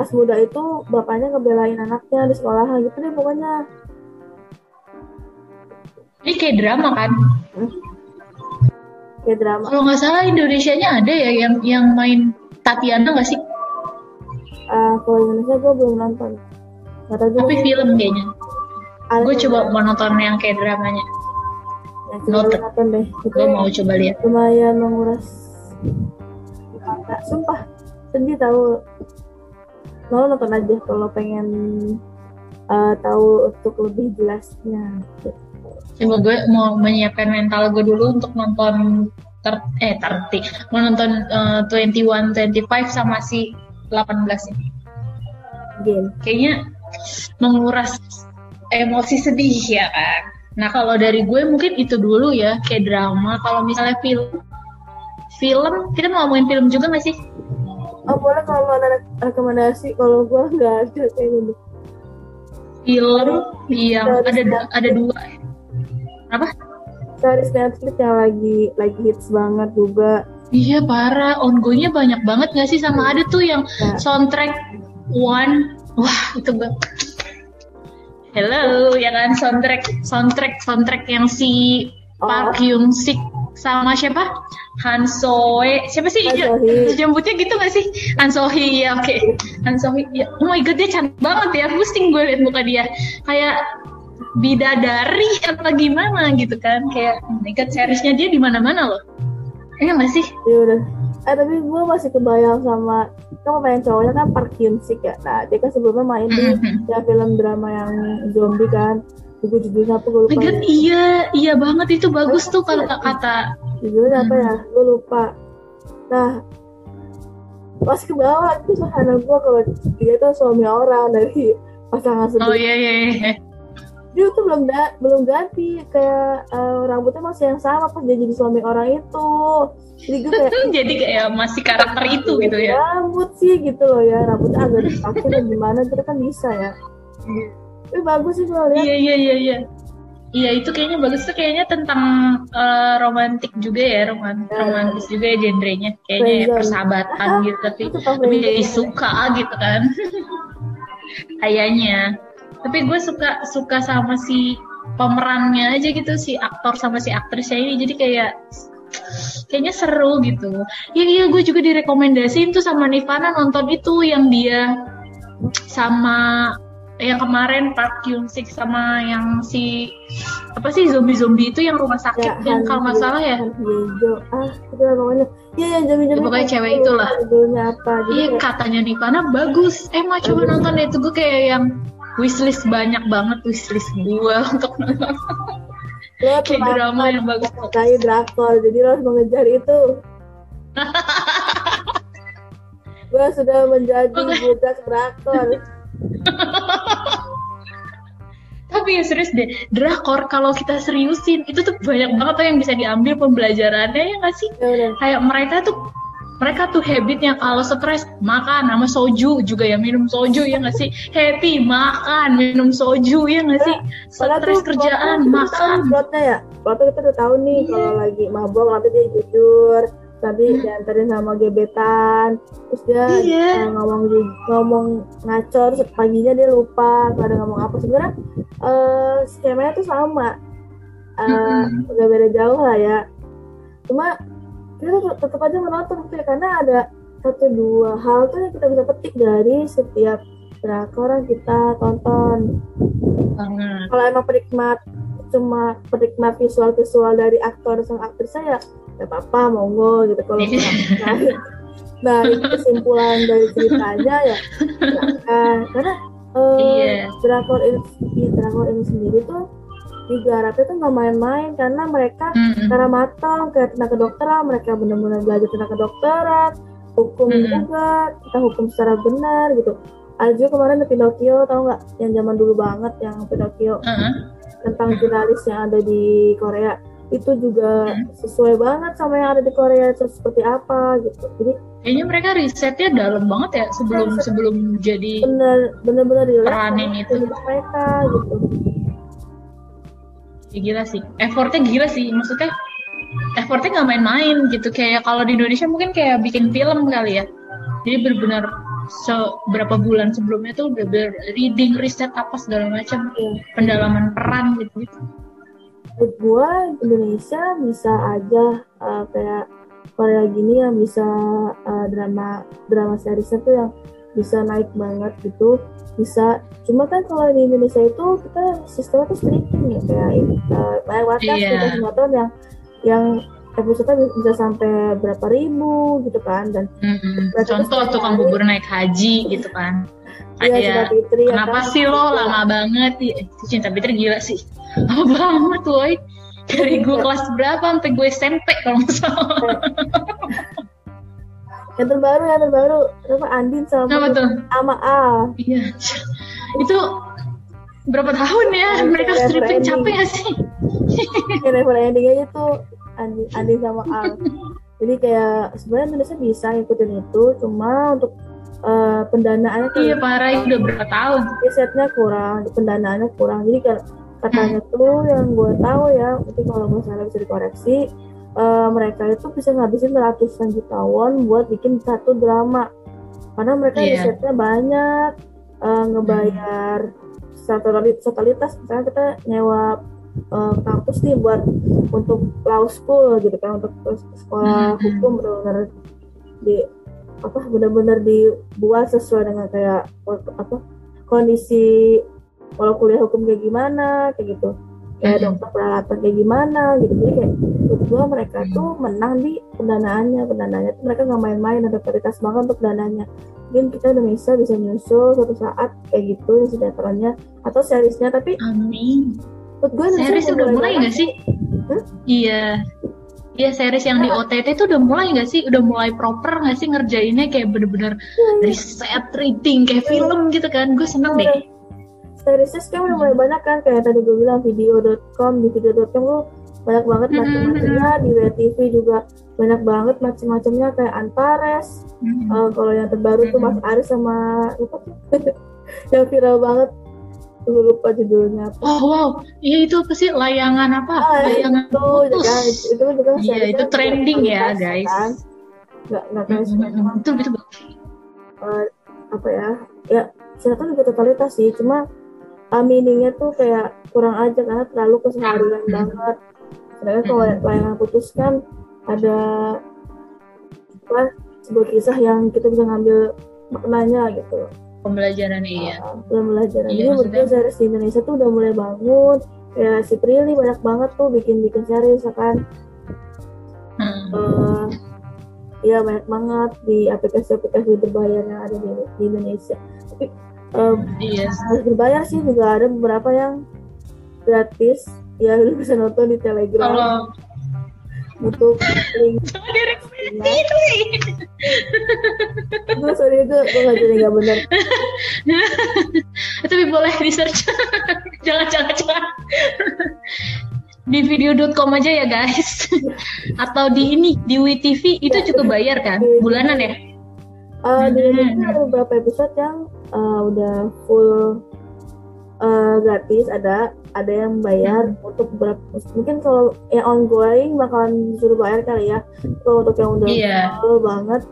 Pas muda itu bapaknya ngebelain anaknya di sekolah gitu deh pokoknya. Ini kayak drama kan? Hmm? Kayak drama. Kalau nggak salah Indonesia-nya ada ya yang yang main Tatiana nggak sih? Uh, kalau Indonesia gue belum nonton. Tapi film kayaknya gue coba mau nonton yang kayak dramanya. Ya, Noted. nonton deh. Gue mau coba lihat. lumayan menguras. Mata sumpah. Sedih tahu lo nonton aja kalau pengen uh, tahu untuk lebih jelasnya. Coba gue mau menyiapkan mental gue dulu untuk nonton ter eh terti mau nonton uh, 21 25 sama si 18 ini. Game. kayaknya menguras emosi sedih ya kan. Nah kalau dari gue mungkin itu dulu ya kayak drama. Kalau misalnya film, film kita mau ngomongin film juga gak sih? Oh boleh kalau ada rekomendasi. Kalau gue nggak ada kayak gitu. Film yang ada ada dua. Apa? Series Netflix yang lagi lagi hits banget juga. Iya parah, ongoingnya banyak banget gak sih sama ada tuh yang ya. soundtrack One, wah itu gue Hello, ya kan soundtrack soundtrack soundtrack yang si Oh. Park Sik sama siapa? Han Soe. Siapa sih? Han Ya. Jambutnya gitu gak sih? Han Sohee, ya oke. Han Sohee. Ya. Oh my god, dia cantik banget ya. Pusing gue liat muka dia. Kayak bidadari apa gimana gitu kan. Kayak oh my god, seriesnya dia di mana-mana loh. Iya gak sih? ya udah eh tapi gue masih kebayang sama kan pemain cowoknya kan Park Hyun Sik ya. Nah dia kan sebelumnya main di Mhm. ya film drama yang zombie kan. Buku judulnya apa gue Oh lupa god, iya, iya banget. Itu bagus tuh kalau kata judulnya apa ya? Hmm. gue lupa. Nah pas ke bawah itu sahana gue kalau dia tuh suami orang dari pasangan Oh sebelumnya iya iya iya. Dia tuh belum da- belum ganti kayak eh, rambutnya masih yang sama pas dia jadi suami orang itu. Jadi gue kayak Jadi kayak masih karakter itu gitu ya. rambut sih gitu loh ya. Rambutnya agak dipakai dan gimana gitu kan bisa ya. Tapi bagus sih gue lihat. Iya iya iya iya. Iya itu kayaknya bagus. Tuh kayaknya tentang eh, romantik juga ya roman Ya. romantis juga ya genrenya. Kayaknya ya, persahabatan gitu tapi Itu friendzone jadi suka gitu kan. Kayaknya tapi gue suka suka sama si pemerannya aja gitu si aktor sama si aktrisnya ini. Jadi kayak kayaknya seru gitu. Iya iya gue juga direkomendasiin tuh sama Nirvana nonton itu yang dia sama yang kemarin Park Hyung Sik sama yang si apa sih zombie zombie itu yang rumah sakit yang kalau nggak salah ya? Han Hyejo ah itu lah pokoknya iya ya jami jami Ya, pokoknya cewek itulah. judulnya apa jadi iya katanya Nirvana bagus. Eh mau coba nonton deh. Itu gue kayak yang wishlist banyak banget wishlist gue untuk nonton kayak drama yang bagus. Kayak drakor jadi lo harus mengejar itu. Gue sudah menjadi budak drakor. Tapi ya serius deh drakor kalau kita seriusin itu tuh banyak banget tuh yang bisa diambil pembelajarannya ya nggak sih? Ya kayak mereka tuh mereka tuh habitnya kalau stres makan sama soju juga ya minum soju ya nggak sih happy makan minum soju ya nggak sih stres kerjaan makan plotnya ya plotnya kita udah tahu nih Iya. kalau lagi mabok nanti dia jujur nanti Hmm. diantarin sama gebetan terus dia Iya. eh, ngomong ngomong ngacor paginya dia lupa nggak ada ngomong apa sebenarnya eh skemanya tuh sama Eh, Mm-mm. nggak beda jauh lah ya cuma kita tetap, tetap aja menonton gitu ya karena ada satu dua hal tuh yang kita bisa petik dari setiap drakor yang kita tonton. Banget. Kalau emang penikmat cuma penikmat visual visual dari aktor sang aktris saya ya apa-apa monggo gitu. Kalau Iya. nah, nah itu kesimpulan dari ceritanya ya silakan. Karena eh, Iya. drakor ini drakor ini sendiri tuh digarapnya tuh nggak main-main karena mereka secara matang kayak tentang kedokteran mereka benar-benar belajar tentang kedokteran hukum Mm-mm. juga kita hukum secara benar gitu. Juga kemarin The Pinocchio tau nggak? Yang zaman dulu banget yang Pinocchio. Heeh. tentang jurnalis yang ada di Korea. Itu juga Hmm. sesuai banget sama yang ada di Korea itu seperti apa gitu. Jadi kayaknya mereka risetnya dalam banget ya sebelum sebelum jadi bener bener bener itu. mereka gitu ya gila sih. Effortnya gila sih. Maksudnya effortnya nggak main-main gitu. Kayak kalau di Indonesia mungkin kayak bikin film kali ya. Jadi benar-benar seberapa bulan sebelumnya tuh udah ber reading riset apa segala macam Iya. pendalaman peran gitu. Gitu menurut gua Indonesia bisa aja uh, kayak Korea gini yang bisa uh, drama drama seriesnya tuh yang bisa naik banget gitu bisa. Cuma kan kalau di Indonesia itu kita sistemnya tuh streaming ya kayak uh, banyak banget kan Iya. kita sinetron yang yang episode bisa sampai berapa ribu gitu kan dan. Berarti contoh tukang bubur naik haji gitu kan. Iya, kayak Cinta Fitri ya kenapa kan? sih lo lama banget? Ya itu cinta Fitri gila sih. Lama banget woy dari gue kelas berapa sampai gue SMP kalau nggak salah yang terbaru yang terbaru apa Andin sama Apa tuh? sama Al Iya. Itu berapa tahun ya Never mereka stripping ending. capek gak sih? yang level ending aja tuh Andi, Andi sama Al jadi kayak sebenarnya Indonesia bisa ngikutin itu cuma untuk eh, pendanaannya tuh Iya parah itu udah berapa tahun. risetnya kurang pendanaannya kurang jadi kan katanya tuh yang gue tahu ya mungkin kalau gue salah bisa dikoreksi eh, mereka itu bisa ngabisin ratusan juta won buat bikin satu drama karena mereka Iya. risetnya banyak eh, ngebayar totalitas misalnya kita nyewa uh, kampus nih buat untuk law school gitu kan untuk sekolah hmm. hukum benar-benar di apa benar-benar dibuat sesuai dengan kayak apa kondisi kalau kuliah hukum kayak gimana kayak gitu kayak hmm. dokter peralatan kayak gimana gitu jadi kayak menurut gue mereka hmm. tuh menang di pendanaannya pendanaannya tuh mereka nggak main-main ada prioritas banget untuk dananya mungkin kita Indonesia bisa nyusul suatu saat kayak gitu sejahteraannya atau seriesnya tapi amin menurut gue series udah mulai nggak sih hmm? iya Iya series yang di OTT itu udah mulai nggak sih? Udah mulai proper nggak sih ngerjainnya kayak bener-bener hmm. riset, reading kayak film gitu kan? Gue seneng deh seriesnya sekarang udah mulai banyak kan kayak tadi gue bilang video.com di video.com tuh banyak banget mm-hmm. macam-macamnya di WTV juga banyak banget macam-macamnya kayak Antares mm-hmm. uh, kalau yang terbaru tuh Mas Aris sama apa yang viral banget gue lupa judulnya apa. Oh wow, iya itu apa sih layangan apa? Ah, layangan itu, putus. Ya, itu, itu juga Iya itu trending ya guys. Kan? Nggak nggak kayak mm-hmm. itu itu uh, apa ya? Ya sinetron juga totalitas sih, cuma uh, meaningnya tuh kayak kurang aja karena terlalu keseharian hmm. banget. Sedangkan kalau hmm. layangan putus kan ada apa sebuah kisah yang kita bisa ngambil maknanya gitu. Pembelajaran iya. Uh, pembelajaran. Iya, ini menurut series di Indonesia tuh udah mulai bangun. Ya si Prilly banyak banget tuh bikin bikin series ya kan? Hmm. uh, ya banyak banget di aplikasi-aplikasi berbayar yang ada di, di Indonesia. Tapi um, iya. harus berbayar sih juga ada beberapa yang gratis. Ya lu bisa nonton di telegram. Kalau untuk link. Gue sorry itu gue nggak jadi nggak benar tapi boleh di search jangan jangan jangan. Di video.com aja ya guys. Atau di ini di WTV itu cukup bayar kan bulanan ya uh, di ini ada beberapa episode yang uh, udah full uh, gratis ada ada yang bayar hmm. untuk beberapa mungkin kalau yang ongoing bakalan disuruh bayar kali ya kalau untuk yang udah yeah. full banget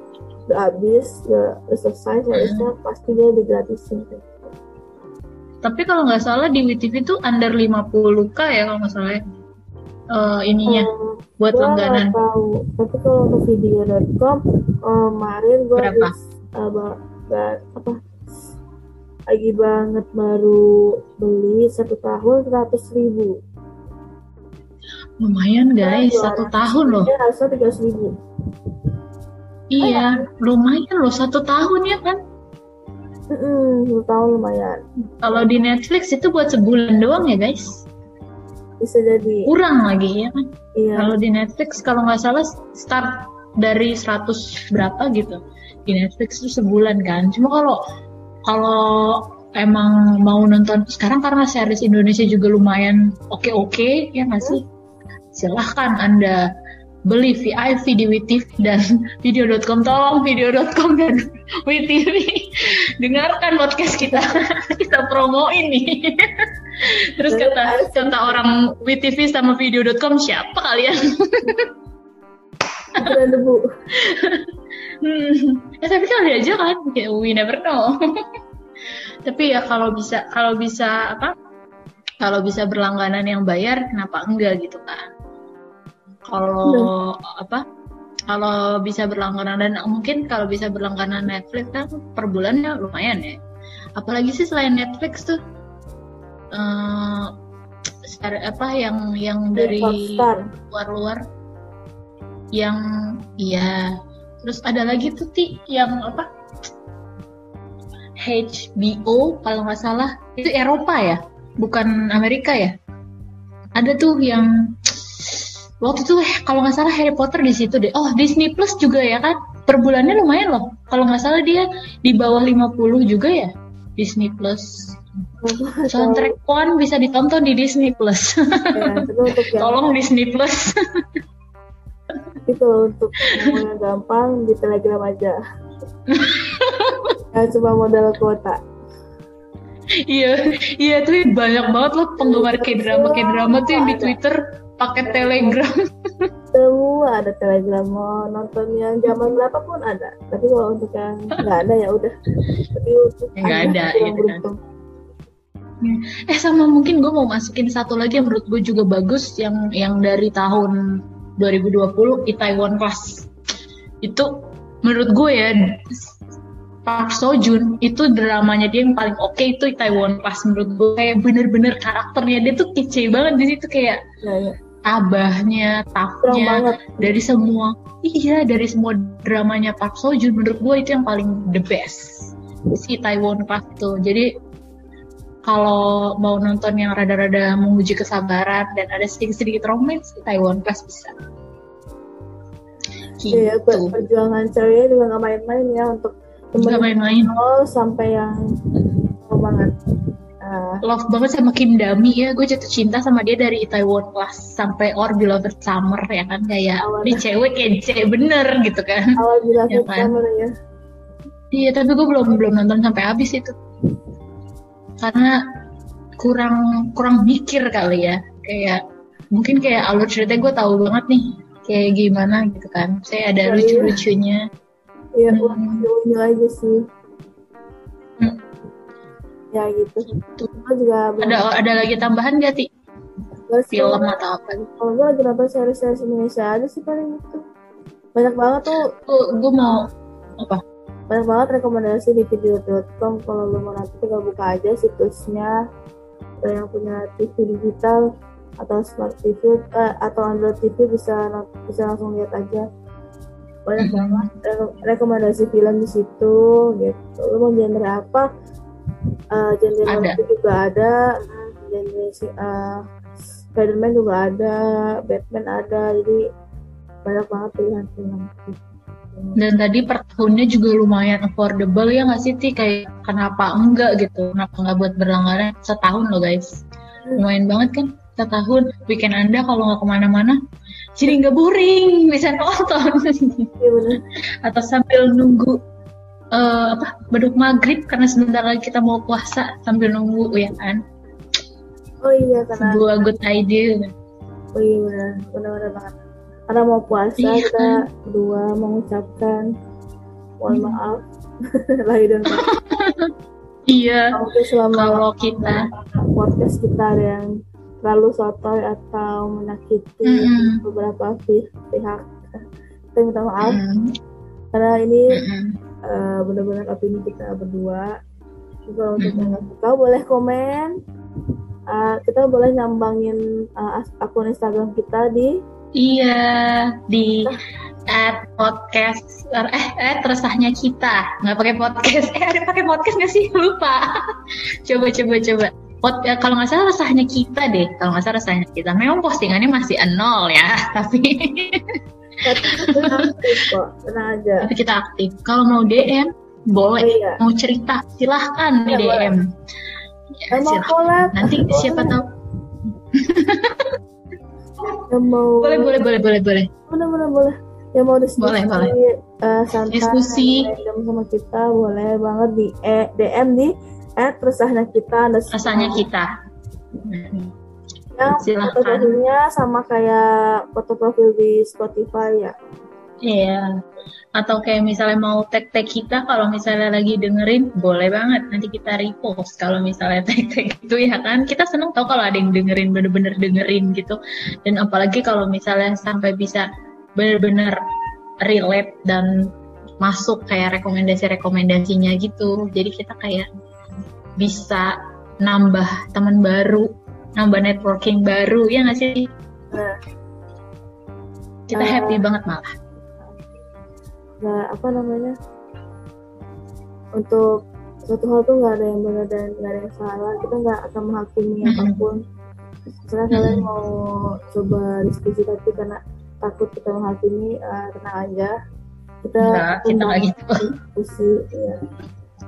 udah habis udah, udah selesai seharusnya hmm. pasti dia digratisin tapi kalau nggak salah di WTV itu under 50k ya kalau nggak salah ya uh, ininya um, buat langganan. tahu. Tapi kalau untuk video.com kemarin gue habis uh, apa? Lagi banget baru beli satu tahun seratus ribu. Lumayan guys. nah, satu tahun loh. Harusnya tiga ribu. Iya lumayan loh. Satu tahun ya kan? Mm-mm, satu tahun lumayan. Kalau di Netflix itu buat sebulan doang ya guys bisa jadi. Kurang lagi ya kan? Iya. kalau di Netflix kalau nggak salah start dari 100 berapa gitu. Di Netflix itu sebulan kan. Cuma kalau kalau emang mau nonton sekarang karena series Indonesia juga lumayan oke-oke ya nggak sih? Silahkan anda beli VIP di WTV dan video.com tolong video.com dan WTV dengarkan podcast kita. Kita promoin nih. Terus kata kata orang WTV sama video.com siapa kalian? Debu hmm, ya tapi kali aja kan we never know. Tapi ya kalau bisa kalau bisa apa? Kalau bisa berlangganan yang bayar kenapa enggak gitu kan kalau apa kalau bisa berlangganan dan mungkin kalau bisa berlangganan Netflix kan per bulannya lumayan ya. Apalagi sih selain Netflix tuh uh, apa yang yang dari luar-luar yang iya. Terus ada lagi tuh ti yang apa? HBO kalau nggak salah. Itu Eropa ya? Bukan Amerika ya? Ada tuh yang waktu itu eh, kalau nggak salah Harry Potter di situ deh. Oh Disney Plus juga ya kan? Per bulannya lumayan loh. Kalau nggak salah dia di bawah 50 juga ya Disney Plus. Soundtrack One bisa ditonton di Disney Plus. Ya, tolong Disney Plus. Itu untuk yang gampang di telegram aja. Ya cuma modal kuota. Iya iya tuh banyak banget loh penggemar k drama k drama tuh yang di twitter pakai telegram. Semua ada telegram mau nonton yang zaman berapa pun ada. Tapi kalau untuk yang nggak ada ya udah. Tapi untuk nggak ada, ya, Eh sama mungkin gue mau masukin satu lagi yang menurut gue juga bagus yang yang dari tahun 2020 Itaewon Class. Itu menurut gue ya Park Seo Joon itu dramanya dia yang paling oke okay itu Itaewon Class menurut gue kayak bener-bener karakternya dia tuh kece banget di situ kayak ya, ya. Tabahnya, tough dari semua iya dari semua dramanya Park Seo Joon menurut gue itu yang paling the best si Itaewon Class tuh jadi kalau mau nonton yang rada-rada menguji kesabaran dan ada sedikit-sedikit romance Taiwan Class bisa Iya, gitu. perjuangan ceweknya juga gak main-main ya untuk Gak main-main. sampai yang oh banget. Uh, Love banget sama Kim Dami ya, gue jatuh cinta sama dia dari Taiwan Class sampai Or Beloved Summer ya kan kayak awal ini cewek kece bener gitu kan. Awal Beloved ya kan? Summer ya. Iya tapi gue belum belum nonton sampai habis itu karena kurang kurang mikir kali ya kayak mungkin kayak alur cerita gue tahu banget nih kayak gimana gitu kan saya ada ya, lucu-lucunya iya hmm. lucu aja sih hmm. Ya gitu. Itu juga ada ada lagi tambahan gak ti? Film atau apa? gitu kalau gue lagi nonton series-series Indonesia aja sih paling itu. Banyak banget tuh. Oh, gue mau apa? Banyak banget rekomendasi di video.com kalau lo mau nanti tinggal buka aja situsnya. Yang punya TV digital atau smart TV eh, atau Android TV bisa bisa langsung lihat aja. Banyak mm-hmm. banget rekomendasi film di situ gitu. Lo mau genre apa uh, genre ada. juga ada. Genre uh, Spiderman juga ada. Batman ada. Jadi banyak banget pilihan film gitu. Dan tadi per tahunnya juga lumayan affordable ya nggak sih Ti? Kayak kenapa enggak gitu? Kenapa nggak buat berlangganan? Setahun loh guys. Lumayan banget kan? Setahun. Weekend anda kalau nggak ke mana-mana jadi nggak boring. Bisa nonton. Ya, atau sambil nunggu uh, apa beduk maghrib karena sebentar lagi kita mau puasa sambil nunggu ya kan? Oh iya karena sebuah good idea. Oh iya benar benar banget. Karena mau puasa iya. kita berdua mengucapkan mohon hmm. maaf. Lahir dan iya selama kalau kita podcast kita ada yang terlalu sotoy atau menyakiti mm beberapa pihak. Kita minta maaf. Mm karena ini mm uh, benar-benar opini kita berdua. Kalau untuk yang suka boleh komen. Uh, kita boleh nyambangin uh, akun Instagram kita di? Iya, di at podcast eh eh resahnya kita. Nggak pakai podcast. Eh ada pakai podcast nggak sih? Lupa. Coba coba coba. Pod, ya, kalau nggak salah resahnya kita deh. Kalau nggak salah resahnya kita. Memang postingannya masih nol ya tapi tapi kita aktif. Kalau mau DM boleh. Oh, iya. mau cerita silahkan iya, di DM ya, mau kolab. nanti boleh. siapa tahu. Yang mau boleh boleh boleh boleh boleh. Boleh boleh boleh. Yang mau diskusi boleh, boleh. Uh, santai diskusi. sama kita boleh banget di eh, DM di at eh, kita perusahaan kita foto profilnya sama kayak foto profil di Spotify ya Iya. Atau kayak misalnya mau tag-tag kita kalau misalnya lagi dengerin, boleh banget. Nanti kita repost kalau misalnya tag-tag itu ya kan. Kita seneng tau kalau ada yang dengerin, bener-bener dengerin gitu. Dan apalagi kalau misalnya sampai bisa bener-bener relate dan masuk kayak rekomendasi-rekomendasinya gitu. Jadi kita kayak bisa nambah teman baru, nambah networking baru, ya nggak sih? Nah. Kita uh, happy banget malah nggak apa namanya untuk suatu hal tuh nggak ada yang benar dan nggak ada yang salah kita nggak akan menghakimi apa pun misalnya kalian mau coba diskusi tapi karena takut kita menghakimi uh, tenang aja kita nah, kita gitu. diskusi ya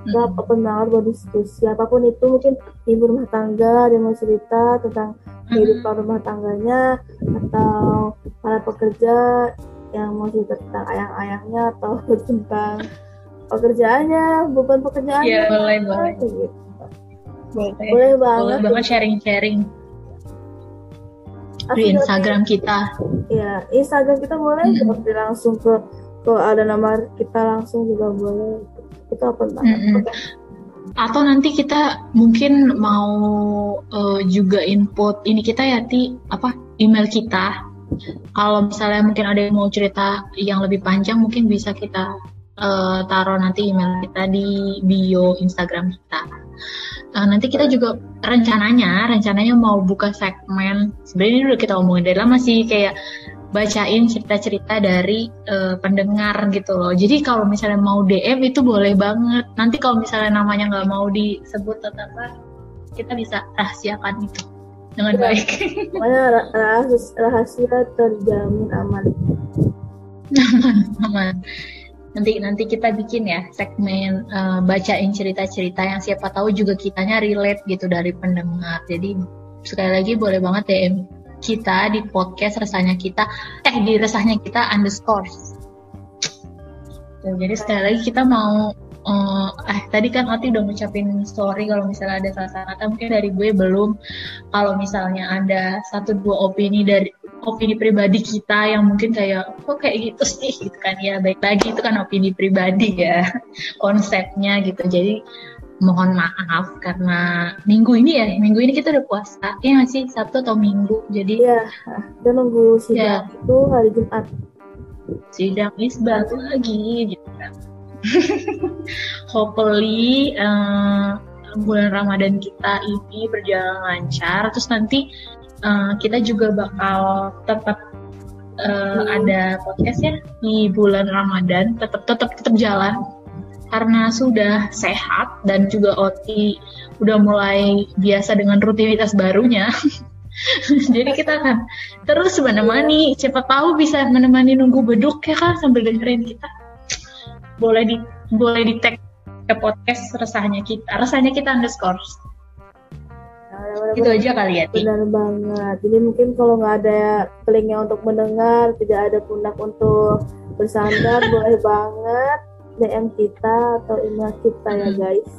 kita open banget buat diskusi. Apa pun itu mungkin ibu rumah tangga dia mau cerita tentang kehidupan rumah tangganya atau para pekerja yang mau cerita tentang ayang-ayangnya atau tentang pekerjaannya beban pekerjaannya. Iya boleh boleh. Gitu. boleh. Boleh banget. Boleh banget sharing-sharing. Di Instagram kita. Ya Instagram kita boleh mm -hmm. langsung ke kalau ada nama kita langsung juga boleh open banget mm -hmm. atau nanti kita mungkin mau uh, juga input ini kita ya ti apa email kita. Kalau misalnya mungkin ada yang mau cerita yang lebih panjang mungkin bisa kita uh, taruh nanti email kita di bio Instagram kita. Uh, nanti kita juga rencananya rencananya mau buka segmen. Sebenarnya ini udah kita omongin dari lama sih kayak bacain cerita-cerita dari uh, pendengar gitu loh. Jadi kalau misalnya mau DM itu boleh banget. Nanti kalau misalnya namanya nggak mau disebut atau apa, kita bisa rahasiakan itu dengan ya, baik. Pokoknya rahasia, rahasia terjamin aman. aman, aman. Nanti nanti kita bikin ya segmen uh, bacain cerita-cerita yang siapa tahu juga kitanya relate gitu dari pendengar. Jadi sekali lagi boleh banget DM kita di podcast resahnya kita eh di resahnya kita underscore. Jadi sekali lagi kita mau uh, eh tadi kan Ati udah ngucapin story kalau misalnya ada salah kata. Mungkin dari gue belum. Kalau misalnya ada satu dua opini dari opini pribadi kita yang mungkin kayak kok kayak gitu sih? Gitu kan ya. Baik lagi itu kan opini pribadi ya konsepnya gitu. Jadi mohon maaf karena minggu ini ya minggu ini kita udah puasa. Ya masih Sabtu atau Minggu? Jadi ya kita nunggu sidang ya. itu hari Jumat. Sidang isbat lagi gitu kan. Hopefully uh, bulan Ramadan kita ini berjalan lancar. Terus nanti uh, kita juga bakal tetap uh, hmm. ada podcast ya di bulan Ramadan. Tetap tetap tetap jalan karena sudah sehat dan juga Oti udah mulai biasa dengan rutinitas barunya. Jadi kita akan terus menemani, siapa tahu bisa menemani nunggu beduk ya kan sambil dengerin kita. Boleh di boleh di tag ke podcast resahnya kita, resahnya kita underscore. Nah, itu aja kali ya. Benar banget. Jadi mungkin kalau nggak ada telinga untuk mendengar, tidak ada pundak untuk bersandar, boleh banget DM kita atau email kita ya guys.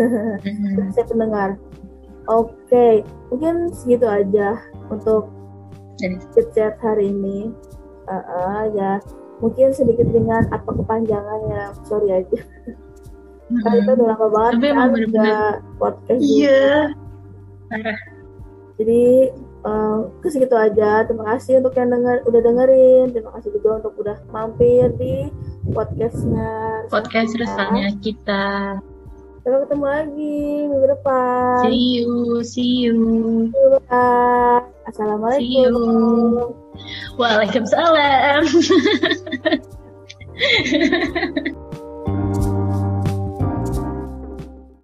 Saya pendengar. Oke, okay. mungkin segitu aja untuk chat hari ini. Uh, uh, ya, mungkin sedikit dengan apa kepanjangannya, sorry aja. Mm-hmm. Karena itu udah lama banget Tapi kan nggak podcast. Iya. Jadi uh, ke segitu aja. Terima kasih untuk yang denger, udah dengerin. Terima kasih juga untuk udah mampir di podcastnya. Podcast resahnya kita. Sampai ketemu lagi minggu depan. See you. See you bye. Assalamualaikum. See you. waalaikumsalam